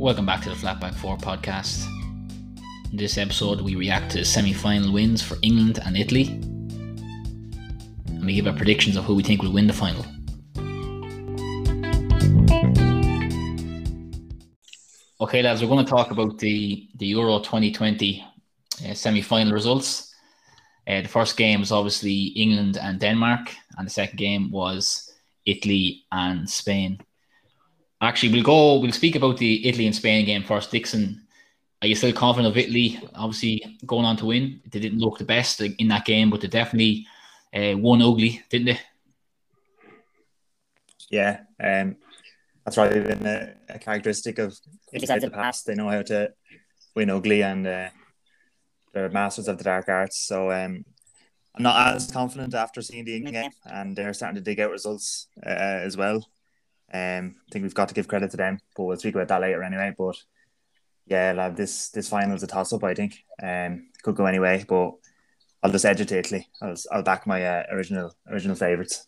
Welcome back to the Flatback 4 podcast. In this episode, we react to the semi final wins for England and Italy. And we give our predictions of who we think will win the final. Okay, lads, we're going to talk about the, the Euro 2020 uh, semi final results. Uh, the first game was obviously England and Denmark, and the second game was Italy and Spain. Actually, we'll go. We'll speak about the Italy and Spain game first. Dixon, are you still confident of Italy? Obviously, going on to win. They didn't look the best in that game, but they definitely uh, won ugly, didn't they? Yeah, um, that's probably been a, a characteristic of Italy in the past. They know how to win ugly, and uh, they're masters of the dark arts. So um, I'm not as confident after seeing the England game, and they're starting to dig out results uh, as well. Um, I think we've got to give credit to them, but we'll speak about that later anyway. But yeah, lad, this this final is a toss up. I think um, could go anyway, but I'll just edge it to Italy. I'll I'll back my uh, original original favourites.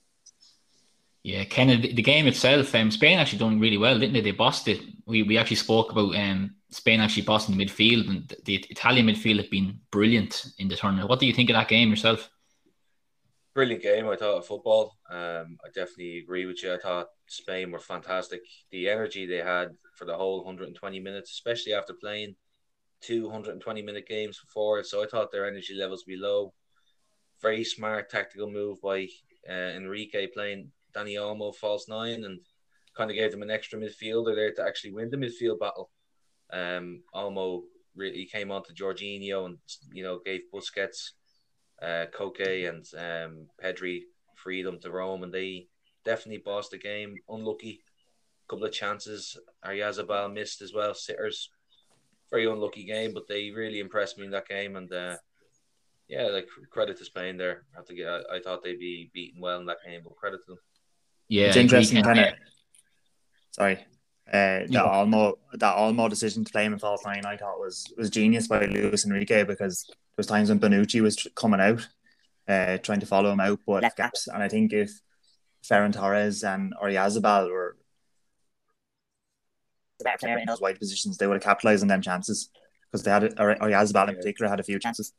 Yeah, Ken, the game itself, um, Spain actually done really well, didn't they? They bossed it. We we actually spoke about um, Spain actually bossing the midfield, and the Italian midfield have been brilliant in the tournament. What do you think of that game yourself? Brilliant game. I thought of football. Um, I definitely agree with you. I thought Spain were fantastic. The energy they had for the whole 120 minutes, especially after playing 220 minute games before. So I thought their energy levels be low. Very smart tactical move by uh, Enrique playing Dani Olmo false nine and kind of gave them an extra midfielder there to actually win the midfield battle. Um, Olmo really came on to Jorginho and you know gave Busquets uh, Koke and um, Pedri freedom to roam, and they definitely bossed the game. Unlucky, couple of chances. Oyarzabal missed as well. Sitters, very unlucky game, but they really impressed me in that game. And uh, yeah, like credit to Spain there. I have to get. I, I thought they'd be beaten well in that game, but credit to them. Yeah, it's interesting. Kind of. Sorry, uh, that yeah. Olmo that Olmo decision to play him in false nine, I thought was was genius by Luis Enrique because there was times when Bonucci was coming out, uh, trying to follow him out, but left gaps. And I think if Ferran Torres and Oyarzabal were the better player in those wide positions, they would have capitalized on them chances because they had Oyarzabal in particular had a few chances.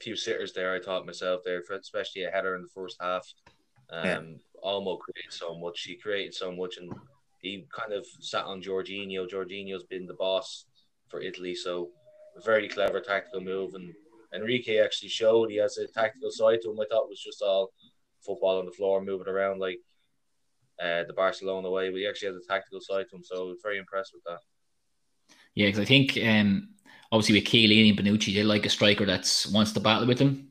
A few sitters there, I thought myself there, especially a header in the first half. Um, yeah. Olmo created so much. He created so much, and he kind of sat on Jorginho. Jorginho's been the boss for Italy, so a very clever tactical move. And Enrique actually showed he has a tactical side to him. I thought was just all football on the floor, moving around like uh, the Barcelona way. But he actually has a tactical side to him, so I was very impressed with that. Yeah, because I think um, obviously with Chiellini and Bonucci, they like a striker that wants to battle with them.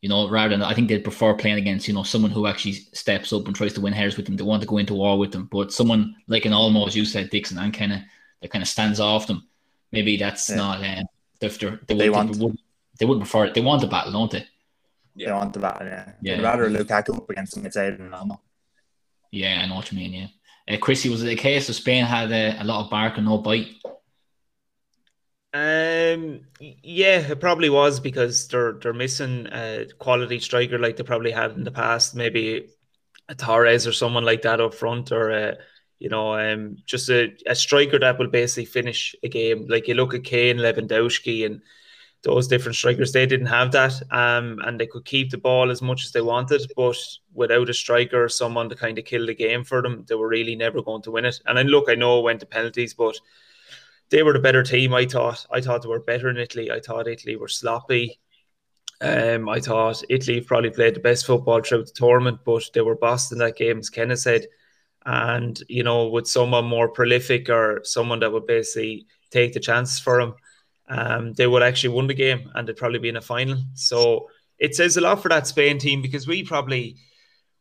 You know, rather than I think they'd prefer playing against you know someone who actually steps up and tries to win hairs with them. They want to go into war with them, but someone like an almost you said Dixon and of that kind of stands off them. Maybe that's yeah. not um, if they're, they, they would, want they would, they would prefer it. They want the battle, don't they? Yeah. They want the battle. Yeah. Yeah. They'd rather Lukaku up against them inside than Olmo. Yeah, I know what you mean. Yeah. Uh, Chrissy, was it the case of Spain had a, a lot of bark and no bite? Um, yeah, it probably was because they're they're missing a quality striker like they probably had in the past. Maybe a Torres or someone like that up front, or a you know, um, just a, a striker that will basically finish a game. Like you look at Kane, Lewandowski, and those different strikers, they didn't have that, um, and they could keep the ball as much as they wanted, but without a striker or someone to kind of kill the game for them, they were really never going to win it. And then look, I know it went to penalties, but they were the better team. I thought. I thought they were better in Italy. I thought Italy were sloppy. Um, I thought Italy probably played the best football throughout the tournament, but they were bossed in that game, as Kenneth said. And, you know, with someone more prolific or someone that would basically take the chances for him, um, they would actually win the game and they'd probably be in a final. So it says a lot for that Spain team because we probably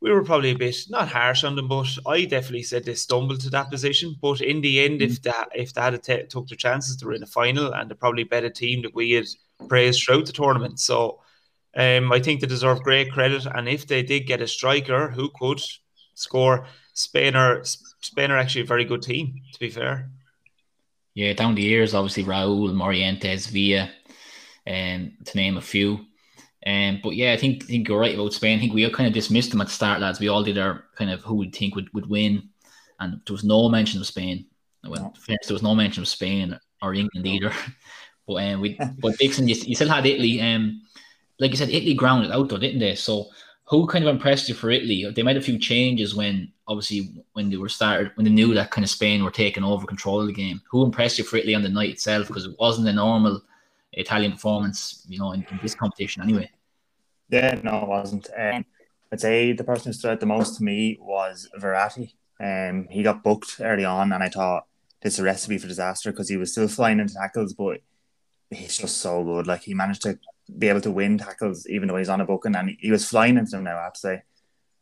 we were probably a bit not harsh on them, but I definitely said they stumbled to that position. But in the end, mm-hmm. if that if they had t- took their chances, they were in a final and they're probably a better team that we had praised throughout the tournament. So um, I think they deserve great credit. And if they did get a striker who could score Spain are Spain are actually a very good team. To be fair. Yeah, down the years, obviously Raúl, Morientes, Villa, and um, to name a few. Um, but yeah, I think think you're right about Spain. I think we all kind of dismissed them at the start, lads. We all did our kind of who we think would, would win, and there was no mention of Spain. Well, no. there was no mention of Spain or England either. But um, we, but Dixon, you, you still had Italy. Um, like you said, Italy grounded out though, didn't they? So who kind of impressed you for Italy? They made a few changes when obviously when they were started when they knew that kind of Spain were taking over control of the game. Who impressed you for Italy on the night itself? Because it wasn't a normal Italian performance, you know, in, in this competition anyway. Yeah, no, it wasn't. Um, I'd say the person who stood out the most to me was Verratti. Um, he got booked early on, and I thought this is a recipe for disaster because he was still flying into tackles, but he's just so good. Like he managed to be able to win tackles even though he's on a booking and he was flying into them now, I have to say.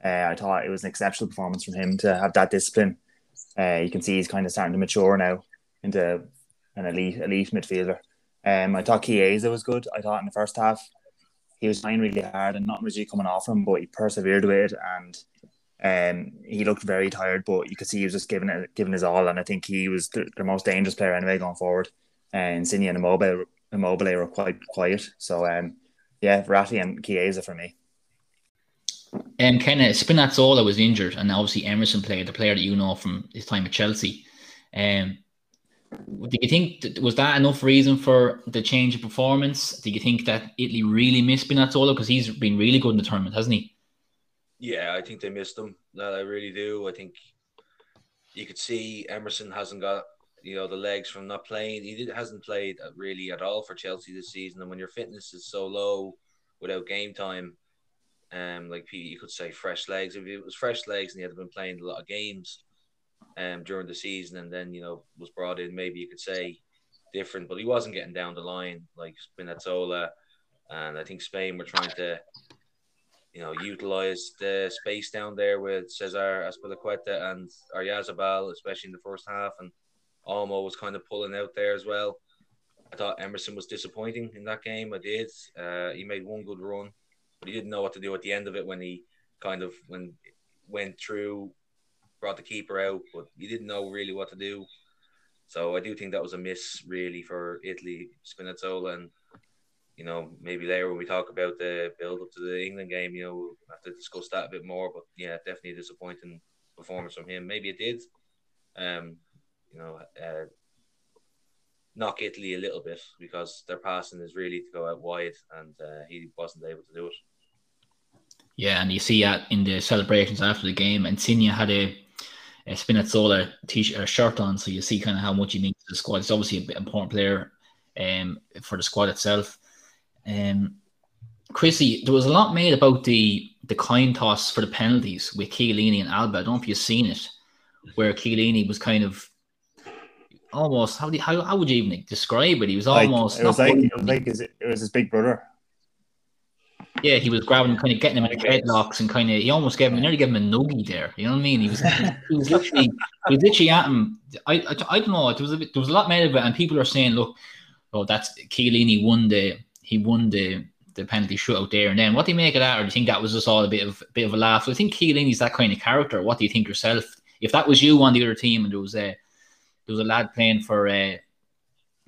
Uh, I thought it was an exceptional performance from him to have that discipline. Uh, you can see he's kind of starting to mature now into an elite elite midfielder. Um, I thought Chiesa was good. I thought in the first half he was trying really hard and not really coming off him, but he persevered with it and um, he looked very tired, but you could see he was just giving it, giving his all, and I think he was the, the most dangerous player anyway going forward. And Insigne and Immobile Immobile were quite quiet. So um, yeah, Verratti and Chiesa for me. Um, Ken, Spinazzola was injured, and obviously Emerson played, the player that you know from his time at Chelsea. Um, do you think was that enough reason for the change of performance? Do you think that Italy really missed Spinazzola because he's been really good in the tournament, hasn't he? Yeah, I think they missed him. That I really do. I think you could see Emerson hasn't got you know the legs from not playing. He did, hasn't played really at all for Chelsea this season, and when your fitness is so low without game time, um, like you could say fresh legs. If it was fresh legs and he had been playing a lot of games, um, during the season, and then you know was brought in, maybe you could say different, but he wasn't getting down the line like Spinazzola, and I think Spain were trying to you know, utilize the space down there with Cesar Azpilicueta and Oyarzabal, especially in the first half, and Olmo was kind of pulling out there as well. I thought Emerson was disappointing in that game. I did. Uh, he made one good run, but he didn't know what to do at the end of it when he kind of when went through, brought the keeper out, but he didn't know really what to do. So I do think that was a miss really for Italy, Spinazzola, and you know maybe later when we talk about the build up to the England game, you know we'll have to discuss that a bit more. But yeah, definitely a disappointing performance from him. Maybe it did. Um, you know, uh, knock Italy a little bit because their passing is really to go out wide, and uh, he wasn't able to do it. Yeah, and you see that in the celebrations after the game, and Insigne had a, a Spinazzola t-shirt, shirt on, so you see kind of how much he means to the squad. It's obviously an important player um, for the squad itself. Um, Chrissy, there was a lot made about the the coin toss for the penalties with Chiellini and Alba. I don't know if you've seen it, where Chiellini was kind of almost how do how, how would you even describe it? He was almost like, it was like it was like his, it was his big brother. Yeah, he was grabbing, kind of getting him in the headlocks, and kind of he almost gave him, nearly gave him a noogie there. You know what I mean? He was, he was literally, he was literally at him. I, I, I don't know. There was a bit, there was a lot made of it, and people are saying, look, oh, that's Chiellini won the, he won the the penalty shootout there. And then what do you make of that, or do you think that was just all a bit of bit of a laugh? So I think Chiellini's that kind of character. What do you think yourself? If that was you on the other team, and there was a there was a lad playing for uh,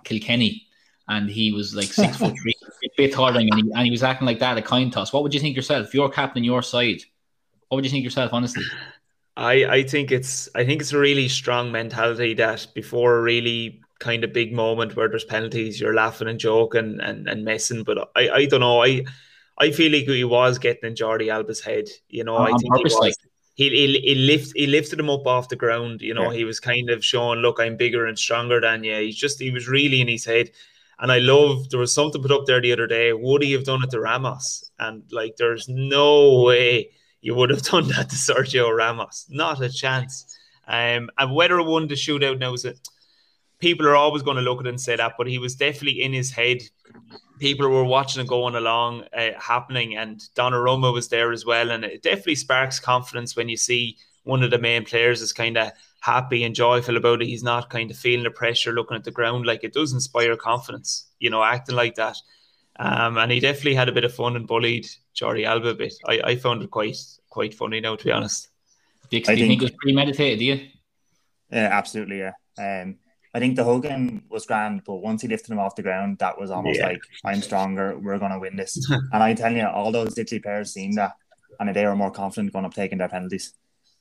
Kilkenny, and he was like six foot three, a bit taller and he, and he was acting like that at coin toss. What would you think yourself? If you're captain your side, what would you think yourself, honestly? I, I think it's I think it's a really strong mentality that before a really kind of big moment where there's penalties, you're laughing and joking and, and messing. But I, I don't know. I I feel like he was getting in Jordi Alba's head. You know, I think purpose, he was. Like, he, he, he, lift, he lifted him up off the ground. You know, yeah. he was kind of showing, look, I'm bigger and stronger than you. He's just, he was really in his head. And I love, there was something put up there the other day. Would he have done it to Ramos? And like, there's no way you would have done that to Sergio Ramos. Not a chance. Um, and whether it won the shootout now is it, people are always going to look at it and say that, but he was definitely in his head. People were watching it going along, uh, happening, and Donnarumma was there as well. And it definitely sparks confidence when you see one of the main players is kind of happy and joyful about it. He's not kind of feeling the pressure, looking at the ground. Like it does inspire confidence, you know, acting like that. Um, and he definitely had a bit of fun and bullied Jordi Alba a bit. I, I found it quite quite funny now, to be honest. Dix, do you think, think it was premeditated? Do you? Yeah, absolutely. Yeah. Um, I think the whole game was grand, but once he lifted him off the ground, that was almost yeah. like I'm stronger. We're gonna win this. and I tell you, all those Italy players seen that, and they were more confident going up taking their penalties.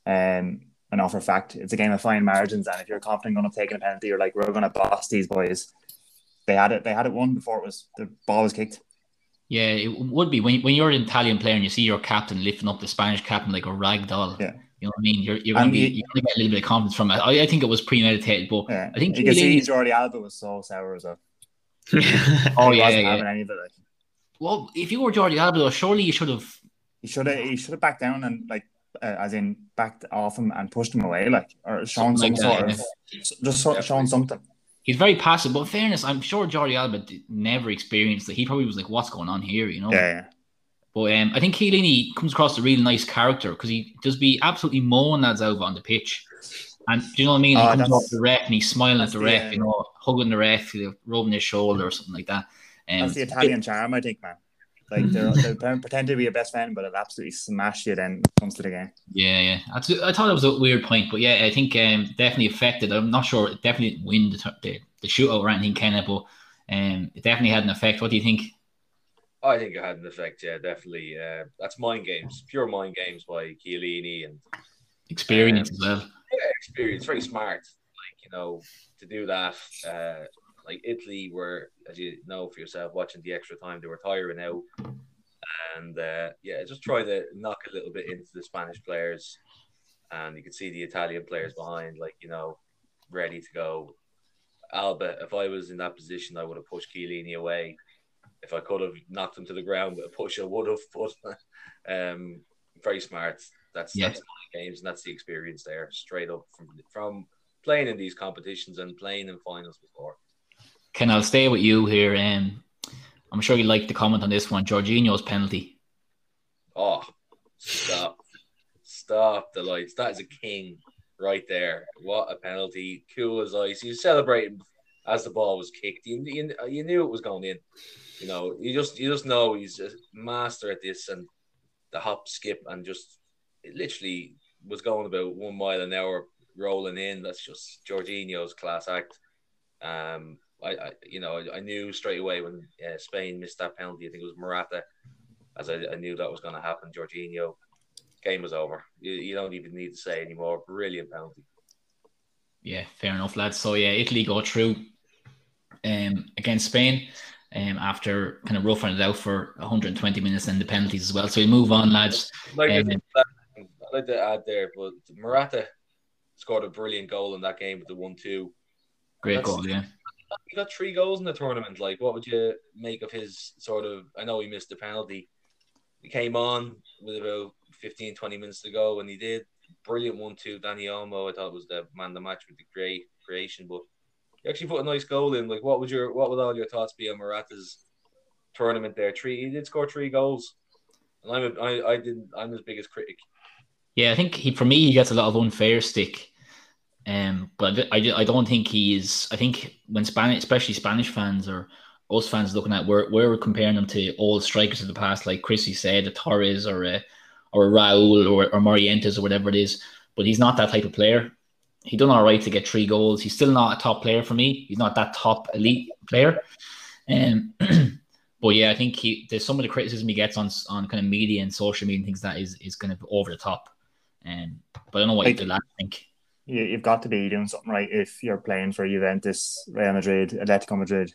Um, and know for a fact it's a game of fine margins, and if you're confident going up taking a penalty, you're like, we're going to boss these boys. They had it. They had it won before it was the ball was kicked. Yeah, it would be when, when you're an Italian player and you see your captain lifting up the Spanish captain like a rag doll. Yeah. You know what I mean? You're, you're going to be you're gonna get a little bit of confidence from it. I, I think it was premeditated, but Yeah. I think you can see Chiellini- Jordi Alba was so sour as well. Oh yeah, yeah, yeah. any of it. Like. Well, if you were Jordi Alba, though, surely you should have. He should have. He should have backed down and like, uh, as in backed off him and pushed him away, like, or shown some Something like sort that, of, just sort of shown something. He's very passive, but in fairness, I'm sure Jordi Alba did, never experienced that. He probably was like, "What's going on here?" You know. Yeah, yeah. But um, I think Chiellini comes across a really nice character because he just be absolutely mowing lads over on the pitch. And do you know what I mean? He Oh, comes off the ref and he's smiling at the the, ref, uh, you know, hugging the ref, rubbing his shoulder or something like that. Um, That's the Italian charm, I think, man. Like they're, they pretend to be your best friend, but it'll absolutely smash you then it comes to the game. Yeah, yeah. That's, I thought it was a weird point, but yeah, I think um, definitely affected. I'm not sure. It definitely didn't win the, the, the shootout or anything, Kenneth, but um, it definitely had an effect. What do you think? I think it had an effect. Yeah, definitely. Uh, that's mind games, pure mind games by Chiellini and Experience Um, as well. yeah, experience. Very smart. Like you know, to do that. Uh, like Italy were, as you know for yourself, watching the extra time, they were tiring out, and uh, yeah, just try to knock a little bit into the Spanish players, and you could see the Italian players behind, like you know, ready to go. Alba, if I was in that position, I would have pushed Chiellini away. If I could have knocked him to the ground with a push, I would have. But um, very smart. That's Yeah. that's games, and that's the experience there, straight up from from playing in these competitions and playing in finals before. Ken, I'll stay with you here. Um, I'm sure you like to comment on this one. Jorginho's penalty. Oh, stop, stop the lights! That is a king right there. What a penalty! Cool as ice. He was celebrating as the ball was kicked. You, you, you knew it was going in. You know, you just you just know he's a master at this and the hop, skip, and just it literally was going about one mile an hour rolling in. That's just Jorginho's class act. Um, I, I you know I, knew straight away when uh, Spain missed that penalty. I think it was Morata, as I, I knew that was going to happen. Jorginho, game was over. You, you don't even need to say anymore. Brilliant penalty. Yeah, fair enough, lads. So yeah, Italy go through um, against Spain um, after kind of roughing it out for 120 minutes and the penalties as well. So we move on, lads. Like Um, I'd like to add there, but Morata scored a brilliant goal in that game with the one-two. Great That's- goal, yeah. He got three goals in the tournament. Like, what would you make of his sort of? I know he missed the penalty. He came on with about 15, 20 minutes to go, and he did brilliant one two. Dani Olmo, I thought was the man of the match with the great creation, but he actually put a nice goal in. Like, what would your what would all your thoughts be on Morata's tournament there? Three, he did score three goals, and I'm a, I, I didn't. I'm his biggest critic. Yeah, I think he for me he gets a lot of unfair stick. Um, but I, I, don't think he is. I think when Spanish, especially Spanish fans or us fans looking at, we're we're comparing him to old strikers of the past, like Chrissy said, a Torres or a or a Raul or or Morientes or whatever it is. But he's not that type of player. He done all right to get three goals. He's still not a top player for me. He's not that top elite player. Um, but yeah, I think he there's some of the criticism he gets on on kind of media and social media and things that is is kind of over the top. Um, but I don't know what Like- the lads think. You, you've got to be doing something right if you're playing for Juventus, Real Madrid, Atletico Madrid.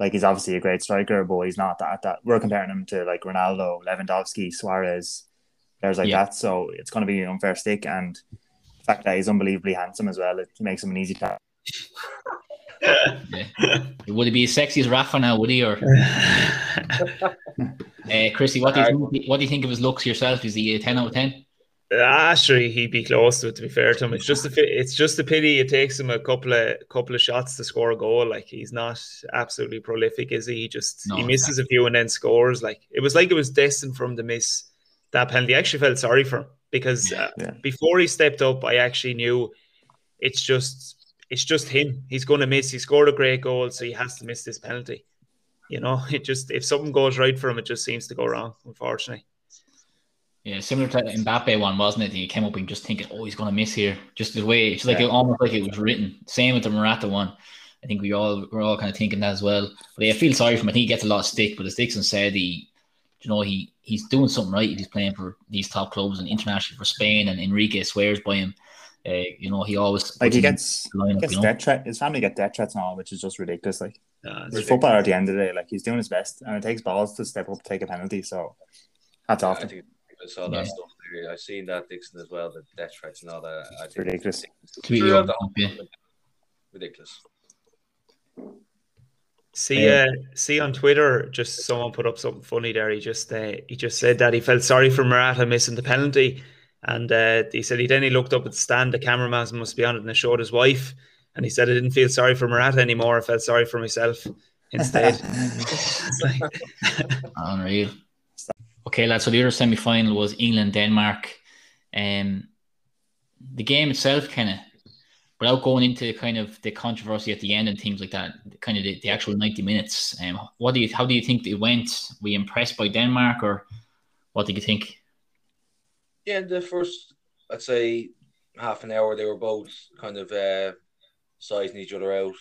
Like he's obviously a great striker, but he's not that. That we're comparing him to like Ronaldo, Lewandowski, Suarez, players like Yeah. that. So it's going to be an unfair stick, and fact that he's unbelievably handsome as well, it makes him an easy target. Would he be as sexy as Rafa now? Would he? Or uh, Chrissy, what do you think, what do you think of his looks yourself? Is he a ten out of ten? Ah, sure, he'd be close to it. To be fair to him, it's just a it's just a pity it takes him a couple of couple of shots to score a goal. Like he's not absolutely prolific, is he? He just No, he misses a few and then scores. Like it was like it was destined for him to miss that penalty. I actually felt sorry for him because uh, Yeah. before he stepped up, I actually knew it's just it's just him. He's going to miss. He scored a great goal, so he has to miss this penalty. You know, it just if something goes right for him, it just seems to go wrong. Unfortunately. Yeah, similar to the Mbappe one, wasn't it? He came up and just thinking, oh, he's going to miss here. Just the way it's like Yeah. almost like it was written. Same with the Morata one. I think we all we're all kind of thinking that as well. But yeah, I feel sorry for him. I think he gets a lot of stick. But as Dixon said, he, you know, he he's doing something right. He's playing for these top clubs and internationally for Spain, and Enrique swears by him. Uh, you know, he always like he gets, lineup, gets you know? death threat. His family get death threats and all, which is just ridiculous. Like no, he's a footballer at the end of the day. Like he's doing his best, and it takes balls to step up, to take a penalty. So that's yeah, often. I saw that yeah. stuff. I've seen that Dixon as well. The death threats and all that. I think ridiculous. Ridiculous. See, uh, see on Twitter, just someone put up something funny there. He just uh, he just said that he felt sorry for Morata missing the penalty, and uh, he said he then he looked up at the stand. The cameraman must be on it, and it showed his wife, and he said I didn't feel sorry for Morata anymore. I felt sorry for myself instead. Unreal. Okay, lads. So the other semi final was England Denmark. Um, the game itself kind of without going into kind of the controversy at the end and things like that, kind of the, the actual 90 minutes, um, what do you, how do you think it went? Were you impressed by Denmark or what did you think? Yeah, the first, I'd say half an hour, they were both kind of uh, sizing each other out.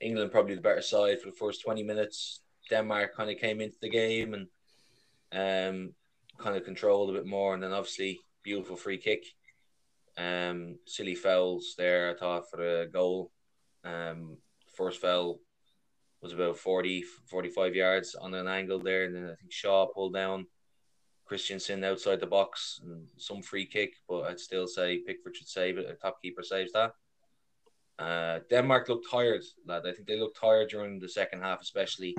England probably the better side for the first 20 minutes. Denmark kind of came into the game and um, kind of controlled a bit more. And then obviously, beautiful free kick um, silly fouls there, I thought, for the goal. Um, first foul was about 40, 45 yards on an angle there. And then I think Shaw pulled down Christensen outside the box and some free kick, but I'd still say Pickford should save it. A top keeper saves that. Uh, Denmark looked tired, lad. I think they looked tired during the second half, especially.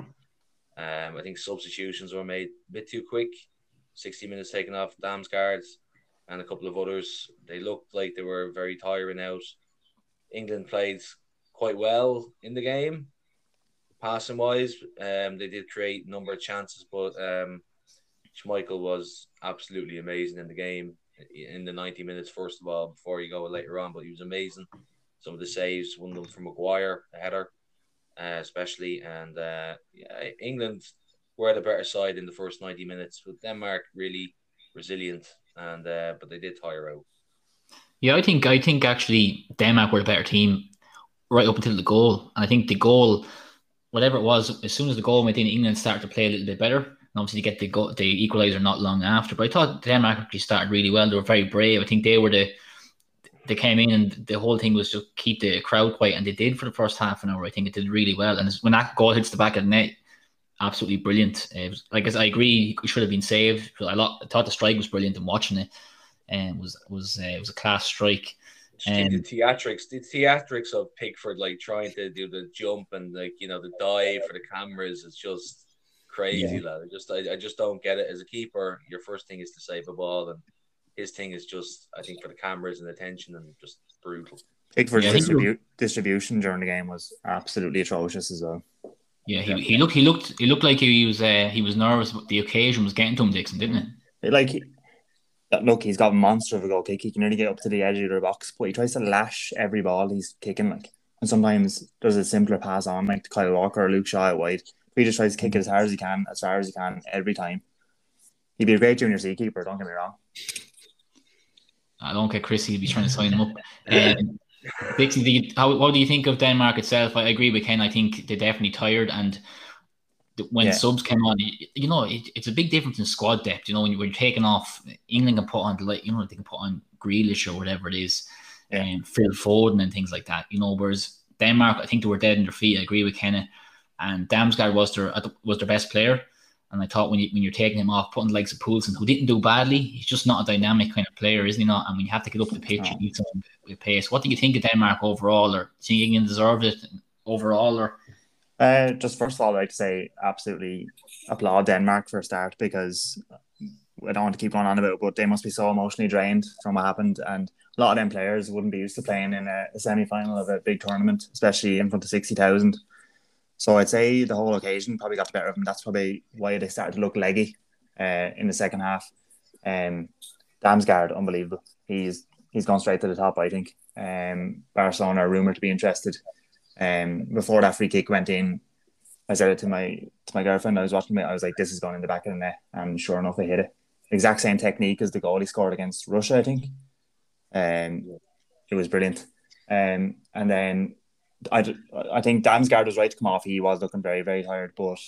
Um, I think substitutions were made a bit too quick. 60 minutes taken off Damsgaard and a couple of others. They looked like they were very tiring out. England played quite well in the game, passing wise. Um, they did create a number of chances, but um, Schmeichel was absolutely amazing in the game in the 90 minutes, first of all, before you go later on. But he was amazing. Some of the saves, one of them from Maguire, the header, uh, especially. And uh, yeah, England were the better side in the first 90 minutes, but Denmark really resilient and uh, but they did tire out. Yeah, I think I think actually Denmark were a better team right up until the goal, and I think the goal, whatever it was, as soon as the goal went in, England started to play a little bit better. And obviously, they get the go- the equaliser not long after. But I thought Denmark actually started really well. They were very brave. I think they were the they came in and the whole thing was to keep the crowd quiet, and they did for the first half an hour. I think it did really well. And when that goal hits the back of the net, absolutely brilliant. Uh, was, like I agree, he should have been saved. I, I thought the strike was brilliant and watching it, and um, was was uh, it was a class strike. Um, the theatrics, the theatrics of Pickford, like trying to do the jump and like you know the dive for the cameras, is just crazy, yeah. lad. I just I, I just don't get it. As a keeper, your first thing is to save a ball, and his thing is just I think for the cameras and attention and just brutal. Pickford's yeah, distribu- distribution during the game was absolutely atrocious as well. Yeah, he, he looked he looked he looked like he was uh, he was nervous, but the occasion was getting to him, Dixon, didn't it? Like, look, he's got a monster of a goal kick. He can really get up to the edge of the box, but he tries to lash every ball he's kicking. Like, and sometimes there's a simpler pass on, like to Kyle Walker or Luke Shaw wide. He just tries to kick it as hard as he can, as far as he can, every time. He'd be a great junior C keeper. Don't get me wrong. I don't get Chrissy to be trying to sign him up. Um, Dixie, do you, how, what do you think of Denmark itself? I agree with Ken. I think they're definitely tired, and when yeah. subs came on, you know, it, it's a big difference in squad depth. You know, when, you, are taking off, England can put on like you know they can put on Grealish or whatever it is, and yeah. um, Phil Foden and things like that. You know, whereas Denmark, I think they were dead in their feet. I agree with Kenna, and Damsgaard was their was their best player. And I thought when you when you're taking him off, putting the likes of Poulsen, who didn't do badly, he's just not a dynamic kind of player, isn't he? Not. And when you have to get up the pitch, you need someone with pace. What do you think of Denmark overall, or do you think England deserved it overall, or? Uh, just first of all, I'd like to say absolutely applaud Denmark for a start because I don't want to keep going on about it, but they must be so emotionally drained from what happened. And a lot of them players wouldn't be used to playing in a, a semi final of a big tournament, especially in front of 60,000. So I'd say the whole occasion probably got the better of them. That's probably why they started to look leggy uh, in the second half. Um, Damsgaard, unbelievable. He's he's gone straight to the top. I think. Um, Barcelona are rumored to be interested. Um, before that free kick went in, I said it to my to my girlfriend. I was watching it. I was like, "This is going in the back of the net," and sure enough, they hit it. Exact same technique as the goal he scored against Russia, I think. Um, it was brilliant. Um, and then I, I think Damsgaard was right to come off. He was looking very, very tired, but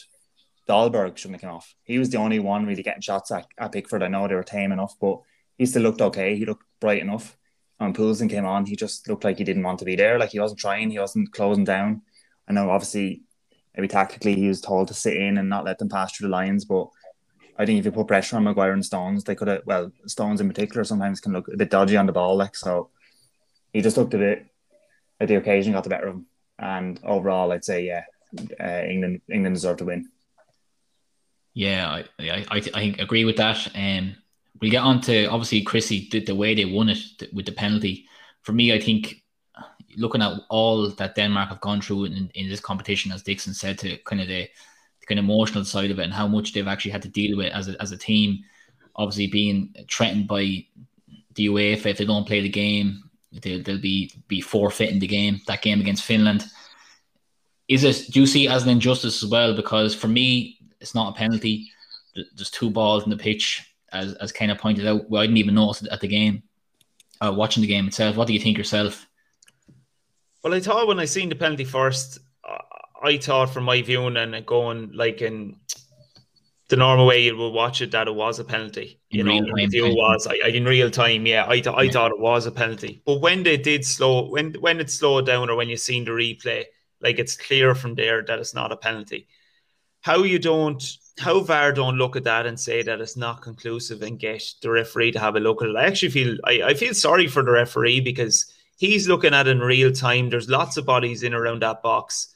Dolberg shouldn't have come off. He was the only one really getting shots at, at Pickford. I know they were tame enough, but he still looked okay. He looked bright enough. when Poulsen came on, he just looked like he didn't want to be there. Like he wasn't trying, he wasn't closing down. I know obviously maybe tactically he was told to sit in and not let them pass through the lines, but I think if you put pressure on Maguire and Stones, they could have well, Stones in particular sometimes can look a bit dodgy on the ball, like so he just looked a bit the occasion got the better of them. And overall I'd say yeah, uh, England England deserved to win. Yeah, I, I, I, I agree with that. Um, we get on to obviously Chrissy the, the way they won it with the penalty. For me, I think looking at all that Denmark have gone through in, in this competition, as Dixon said, to kind of the, the kind of emotional side of it and how much they've actually had to deal with as a, as a team, obviously being threatened by the UEFA if they don't play the game, they'll, they'll be be forfeiting the game, that game against Finland. Is it, do you see it as an injustice as well? Because for me, it's not a penalty. There's two balls in the pitch, as, as kind of pointed out. Well, I didn't even notice it at the game, uh, watching the game itself. What do you think yourself? Well, I thought when I seen the penalty first, I thought from my viewing and going like in the normal way you would watch it that it was a penalty. You in know, the view was I, in real time. Yeah, I, th- I thought it was a penalty. But when they did slow, when when it slowed down, or when you seen the replay, like it's clear from there that it's not a penalty. How you don't, how VAR don't look at that and say that it's not conclusive and get the referee to have a look at it. I actually feel I, I feel sorry for the referee because he's looking at in real time. There's lots of bodies in around that box.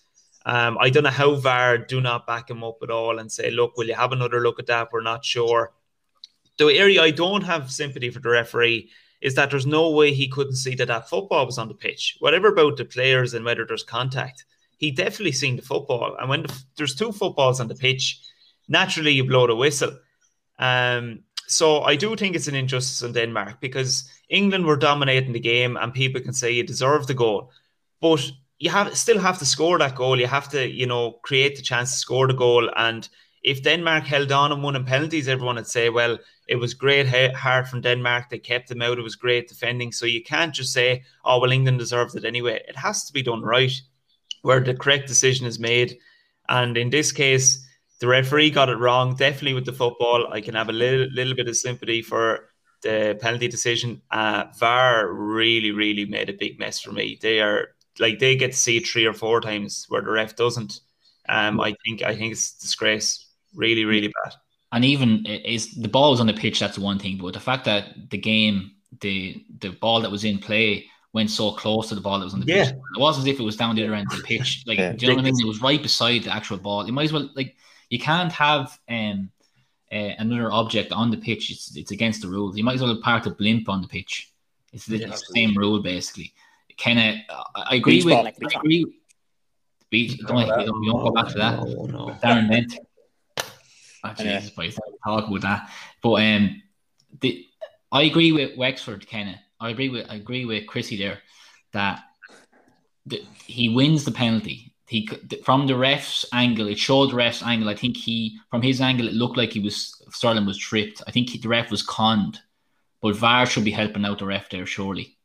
Um, I don't know how VAR do not back him up at all and say, look, will you have another look at that? We're not sure. The area I don't have sympathy for the referee is that there's no way he couldn't see that that football was on the pitch. Whatever about the players and whether there's contact, he definitely seen the football. And when the, there's two footballs on the pitch, naturally you blow the whistle. Um, so I do think it's an injustice in Denmark because England were dominating the game, and people can say you deserve the goal, but you have still have to score that goal. You have to, you know, create the chance to score the goal. And if Denmark held on and won in penalties, everyone would say, well, it was great heart from Denmark. They kept them out. It was great defending. So you can't just say, oh, well, England deserved it anyway. It has to be done right, where the correct decision is made. And in this case, the referee got it wrong. Definitely with the football, I can have a little, little bit of sympathy for the penalty decision. Uh, VAR really, really made a big mess for me. They are like they get to see it three or four times where the ref doesn't. Um, I think I think it's disgrace. Really, really bad. And even is the ball was on the pitch. That's one thing, but the fact that the game, the the ball that was in play went so close to the ball that was on the yeah. pitch. It was as if it was down the other end of the pitch. Like, yeah. do you know what I mean? It was right beside the actual ball. You might as well like you can't have um uh, another object on the pitch. It's it's against the rules. You might as well park a blimp on the pitch. It's the, yeah, same rule basically. Kind of, I agree beach with. Ball, like I agree. Beach. Don't, don't, don't, don't go back to that. No, no. Darren meant. Oh, Jesus, yeah. talk about that. But um, the I agree with Wexford. Kind of, I agree with I agree with Chrissy there that the, he wins the penalty he from the ref's angle, it showed the ref's angle. I think he, from his angle, it looked like he was Sterling was tripped. I think he, the ref was conned, but VAR should be helping out the ref there, surely.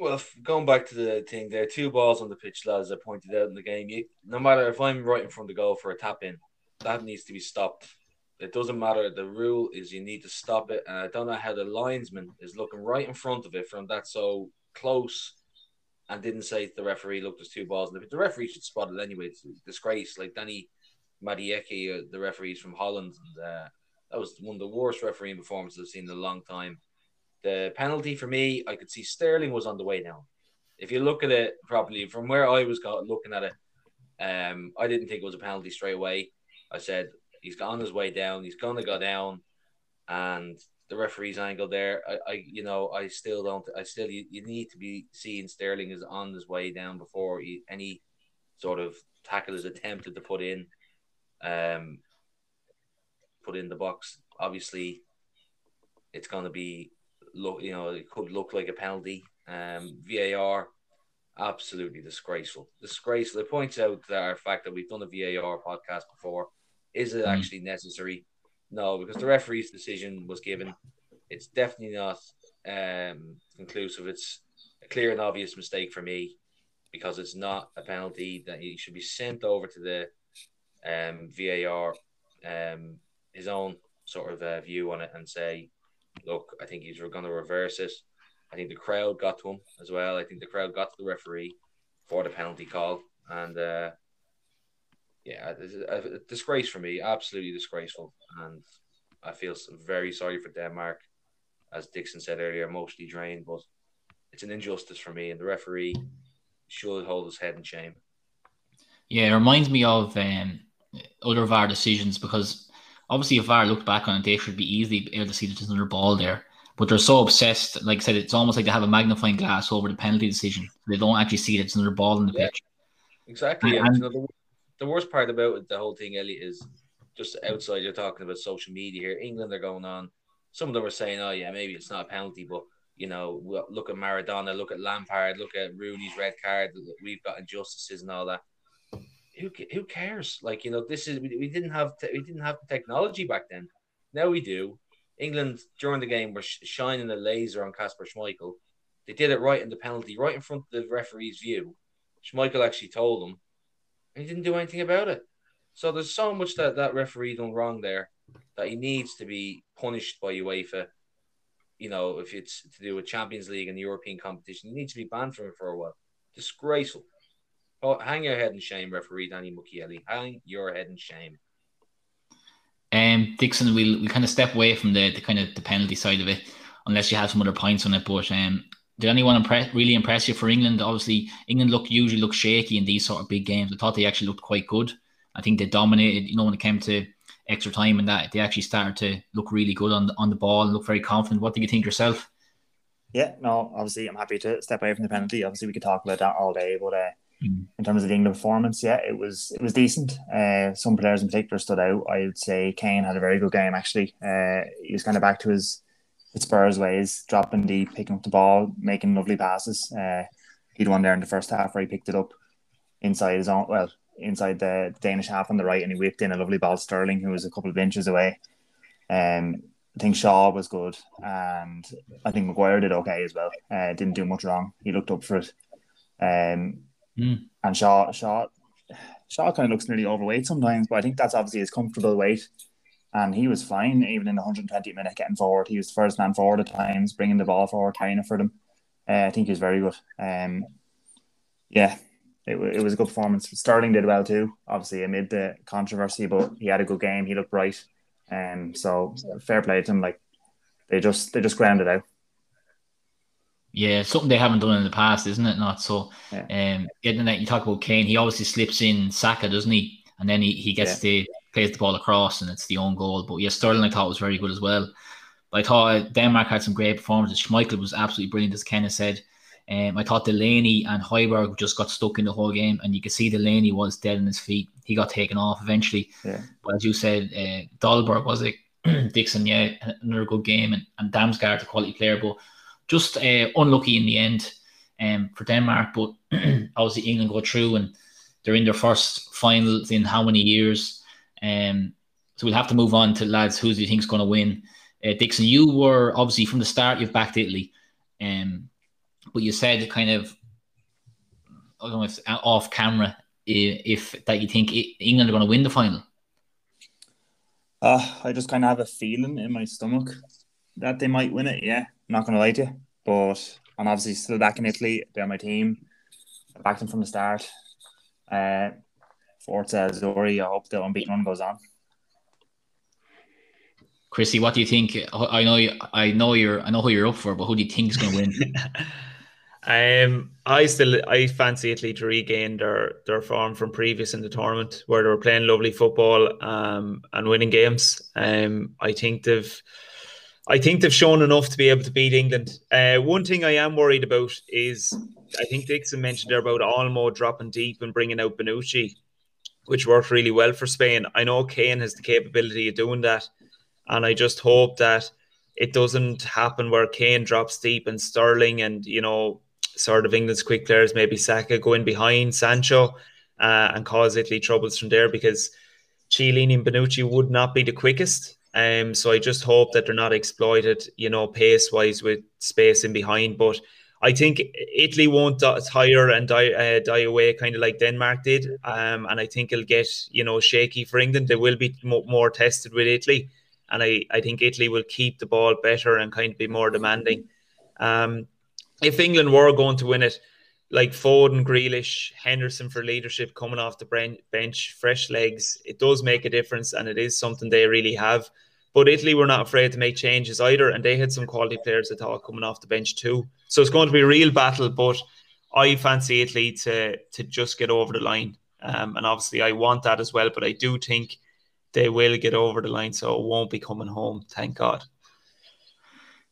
Well, going back to the thing, there are two balls on the pitch, lads. I pointed out in the game. You, no matter if I'm right in front of the goal for a tap in, that needs to be stopped. It doesn't matter. The rule is you need to stop it, and I don't know how the linesman is looking right in front of it from that so close and didn't say to the referee, look, there's two balls. The referee should spot it anyway. It's a disgrace. Like Danny Makkelie, uh, the referees from Holland, and, uh, that was one of the worst refereeing performances I've seen in a long time. The penalty for me, I could see Sterling was on the way down. If you look at it properly, from where I was looking at it, um, I didn't think it was a penalty straight away. I said he's on his way down. He's gonna go down, and the referee's angle there. I, I you know, I still don't. I still you, you need to be seeing Sterling is on his way down before he, any sort of tackle is attempted to put in, um, put in the box. Obviously, it's to be look. You know, it could look like a penalty. Um, VAR, absolutely disgraceful. Disgraceful. It points out the fact that we've done a VAR podcast before. Is it mm. actually necessary? No, because the referee's decision was given. It's definitely not um, conclusive. It's a clear and obvious mistake for me because it's not a penalty that he should be sent over to the um, VAR, um, his own sort of uh, view on it, and say, "Look, I think he's going to reverse it." I think the crowd got to him as well. I think the crowd got to the referee for the penalty call, and uh, yeah, a, a disgrace for me, absolutely disgraceful, and I feel very sorry for Denmark, as Dixon said earlier, mostly drained, but it's an injustice for me, and the referee should hold his head in shame. Yeah, it reminds me of um, other VAR decisions because obviously if VAR looked back on it, they should be easily able to see that there's another ball there. But they're so obsessed, like I said, it's almost like they have a magnifying glass over the penalty decision. They don't actually see that it's another ball in the yeah, pitch. Exactly. And, and you know, the, the, worst part about the whole thing, Elliot, is just outside you're talking about social media here. England are going on. Some of them are saying, oh, yeah, maybe it's not a penalty, but you know, look at Maradona, look at Lampard, look at Rooney's red card. We've got injustices and all that. Who who cares? Like you know, this is we, we didn't have te- we didn't have the technology back then. Now we do. England during the game were sh- shining a laser on Casper Schmeichel. They did it right in the penalty, right in front of the referee's view. Schmeichel actually told him, and he didn't do anything about it. So there's so much that that referee done wrong there that he needs to be punished by UEFA you know, if it's to do with Champions League and the European competition, he needs to be banned from it for a while. Disgraceful. Oh, hang your head in shame, referee Danny Makkelie. Hang your head in shame. Um, Dixon, we'll we kind of step away from the, the kind of the penalty side of it, unless you have some other points on it. But um, did anyone impress, really impress you for England? Obviously, England look usually look shaky in these sort of big games. I thought they actually looked quite good. I think they dominated. You know, when it came to extra time and that they actually started to look really good on the, on the ball and look very confident. What do you think yourself? Yeah, no, obviously I'm happy to step away from the penalty. Obviously we could talk about that all day, but uh, mm. in terms of the England performance, yeah, it was it was decent. Uh, some players in particular stood out. I would say Kane had a very good game actually. Uh, he was kind of back to his, his Spurs ways, dropping deep, picking up the ball, making lovely passes. Uh, he'd one there in the first half where he picked it up inside his own well inside the Danish half on the right, and he whipped in a lovely ball to Sterling, who was a couple of inches away. Um, I think Shaw was good, and I think Maguire did okay as well. Uh, didn't do much wrong. He looked up for it. Um, mm. And Shaw, Shaw, Shaw kind of looks nearly overweight sometimes, but I think that's obviously his comfortable weight. And he was fine, even in the 120 minute getting forward. He was the first man forward at times, bringing the ball forward, carrying it for them. Uh, I think he was very good. Um, yeah, it, it was a good performance. Sterling did well too, obviously amid the controversy, but he had a good game. He looked bright, and um, so fair play to him. Like they just they just grounded out. Yeah, something they haven't done in the past, isn't it? Not so. Yeah. Um, getting that you talk about Kane, he obviously slips in Saka, doesn't he? And then he, he gets yeah. the plays the ball across, and it's the own goal. But yeah, Sterling I thought was very good as well. But I thought Denmark had some great performances. Schmeichel was absolutely brilliant, as Kenneth said. Um, I thought Delaney and Højbjerg just got stuck in the whole game, and you could see Delaney was dead on his feet. He got taken off eventually. Yeah. But as you said, uh, Dolberg was it? Dixon, yeah, another good game, and, and Damsgaard, a quality player, but just uh, unlucky in the end um, for Denmark. But obviously, England go through, and they're in their first finals in how many years? Um, so we'll have to move on to lads. Who do you think is going to win? Uh, Dixon, you were obviously from the start. You've backed Italy. Um, but you said kind of I don't know if off camera if, if that you think England are going to win the final. Uh, I just kind of have a feeling in my stomach that they might win it. Yeah, not going to lie to you, but I'm obviously still back in Italy. They're my team. I backed them from the start. Uh, Forza Azzurri. I hope the unbeaten run goes on. Chrissy, what do you think? I know you, I know you're I know who you're up for, but who do you think is going to win? Um, I still I fancy Italy to regain their their form from previous in the tournament where they were playing lovely football um, and winning games. Um, I think they've I think they've shown enough to be able to beat England. Uh, one thing I am worried about is I think Dixon mentioned there about Olmo dropping deep and bringing out Bonucci, which worked really well for Spain. I know Kane has the capability of doing that, and I just hope that it doesn't happen where Kane drops deep and Sterling and you know sort of England's quick players, maybe Saka going behind Sancho uh, and cause Italy troubles from there because Chiellini and Bonucci would not be the quickest. Um, so I just hope that they're not exploited, you know, pace wise with space in behind. But I think Italy won't tire and die, uh, die away, kind of like Denmark did. Um, and I think it'll get, you know, shaky for England. They will be more tested with Italy. And I, I think Italy will keep the ball better and kind of be more demanding. Um, if England were going to win it, like Foden, Grealish, Henderson for leadership coming off the bench, fresh legs, it does make a difference, and it is something they really have. But Italy were not afraid to make changes either, and they had some quality players, I thought, coming off the bench too. So it's going to be a real battle, but I fancy Italy to to just get over the line. Um, and obviously, I want that as well, but I do think they will get over the line, so it won't be coming home. Thank God.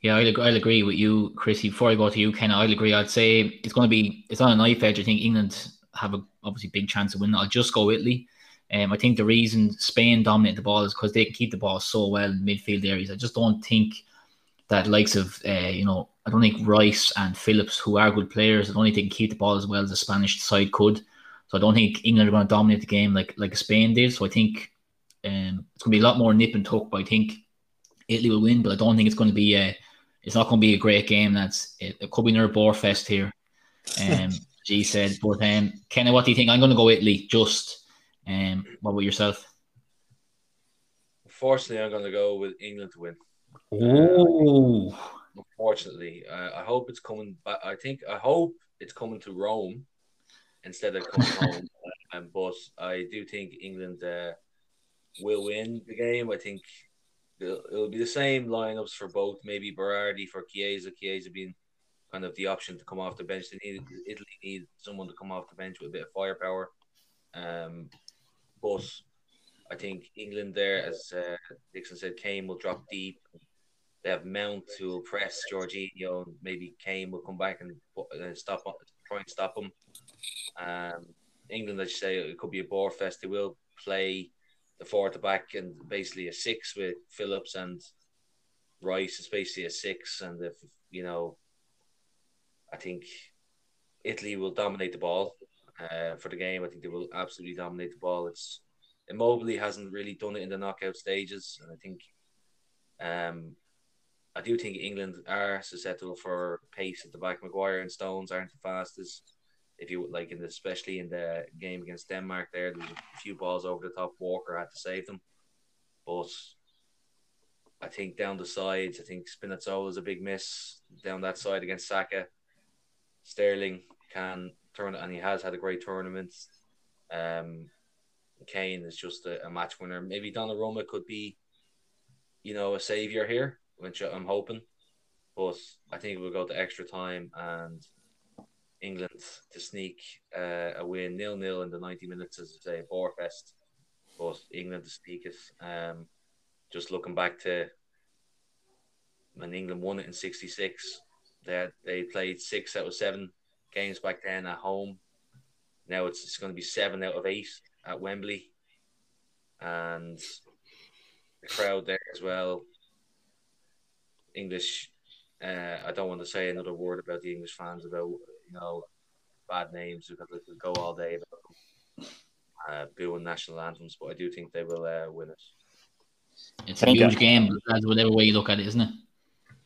Yeah, I'll, I'll agree with you, Chrissy. Before I go to you, Ken, I'll agree. I'd say it's going to be it's on a knife edge. I think England have a obviously big chance of winning. I'll just go Italy. Um, I think the reason Spain dominate the ball is because they can keep the ball so well in midfield areas. I just don't think that likes of uh, you know I don't think Rice and Phillips, who are good players, I don't think they can keep the ball as well as the Spanish side could. So I don't think England are going to dominate the game like like Spain did. So I think um, it's going to be a lot more nip and tuck. But I think Italy will win. But I don't think it's going to be a it's not going to be a great game. That's it, it could be another bore fest here. Um, G said, but um, Kenny, what do you think? I'm going to go Italy. Just um, what about yourself? Unfortunately, I'm going to go with England to win. Oh, unfortunately, uh, I hope it's coming. But I think I hope it's coming to Rome instead of coming home. Um, but I do think England uh, will win the game. I think it'll, be the same lineups for both. Maybe Berardi for Chiesa. Chiesa being kind of the option to come off the bench. They need Italy need someone to come off the bench with a bit of firepower. Um, but I think England there, as uh, Dixon said, Kane will drop deep. They have Mount will press Jorginho. Maybe Kane will come back and stop, try and stop him. Um, England, as you say, it could be a bore fest. They will play the four at the back and basically a six with Phillips and Rice is basically a six. And if you know, I think Italy will dominate the ball uh, for the game. I think they will absolutely dominate the ball. It's Immobile hasn't really done it in the knockout stages, and I think um, I do think England are susceptible for pace at the back. Maguire and Stones aren't the fastest if you like in the, especially in the game against Denmark there, there's a few balls over the top. Walker had to save them, but I think down the sides, I think Spinazzola is a big miss down that side against Saka. Sterling can turn, and he has had a great tournament. Um, Kane is just a, a match winner. Maybe Donnarumma could be, you know, a savior here, which I'm hoping. But I think we'll go to extra time and England to sneak uh, a win nil nil in the 90 minutes, as I say, Borefest. But England to sneak it. Um, just looking back to when England won it in '66, they they played six out of seven games back then at home. Now it's, it's going to be seven out of eight at Wembley, and the crowd there as well. English. Uh, I don't want to say another word about the English fans about you know, bad names because they could go all day about uh, booing national anthems, but I do think they will uh, win it. It's a huge game, that's whatever way you look at it, isn't it?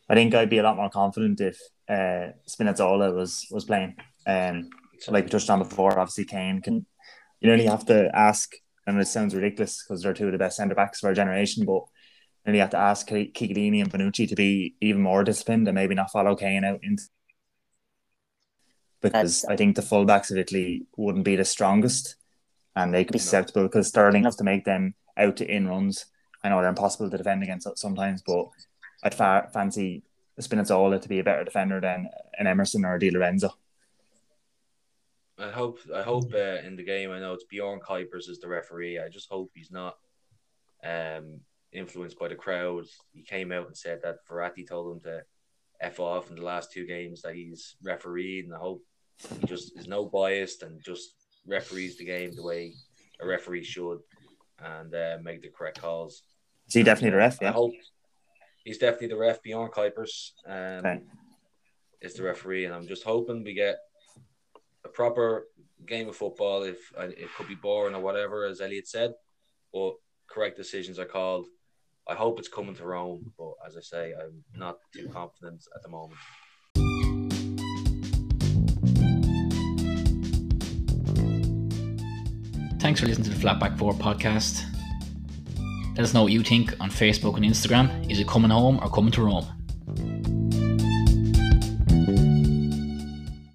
I think I'd be a lot more confident if uh, Spinazzola was was playing. Um, like we touched on before, obviously Kane can. You only have to ask, and it sounds ridiculous because they're two of the best centre backs of our generation, but you only have to ask Chiellini and Bonucci to be even more disciplined and maybe not follow Kane out into because I think the fullbacks of Italy wouldn't be the strongest and they could be susceptible because Sterling has to make them out to in runs. I know they're impossible to defend against sometimes, but I'd fa- fancy Spinazzola to be a better defender than an Emerson or a Di Lorenzo. I hope I hope uh, in the game I know it's Bjorn Kuipers is the referee. I just hope he's not um, influenced by the crowd. He came out and said that Verratti told him to f off in the last two games that he's refereed, and I hope he just is no biased and just referees the game the way a referee should and uh, make the correct calls. Is he definitely the ref? Yeah. I hope he's definitely the ref. Bjorn Kuipers um, okay. is the referee, and I'm just hoping we get a proper game of football. If uh, it could be boring or whatever, as Elliot said, but correct decisions are called. I hope it's coming to Rome, but as I say, I'm not too confident at the moment. Thanks for listening to the Flatback 4 podcast. Let us know what you think on Facebook and Instagram. Is it coming home or coming to Rome?